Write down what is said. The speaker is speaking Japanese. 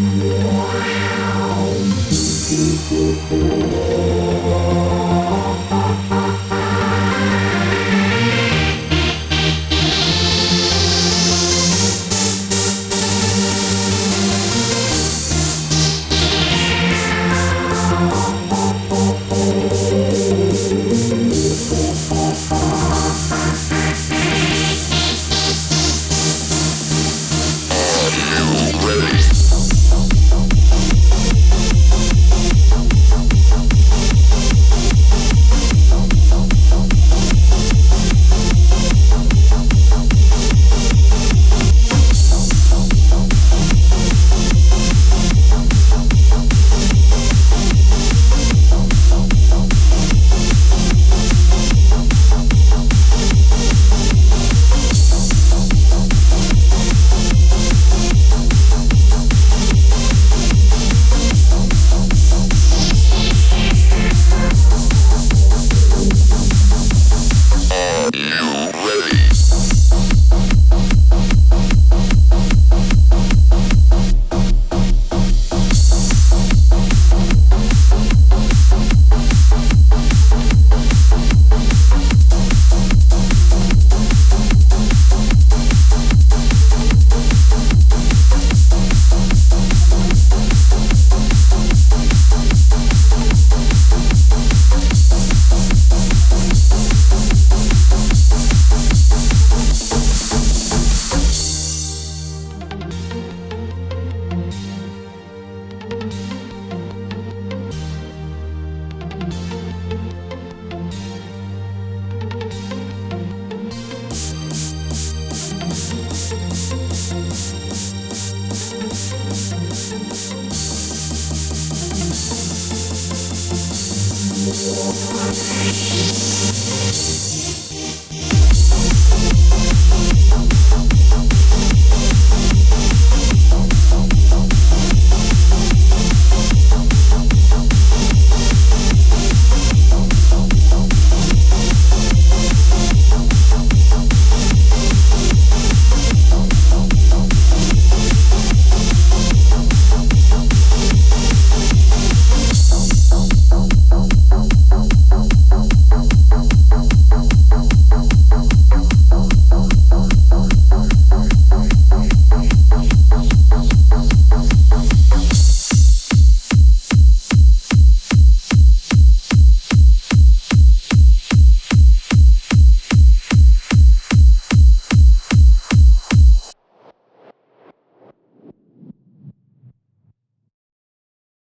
Wow. you. Thank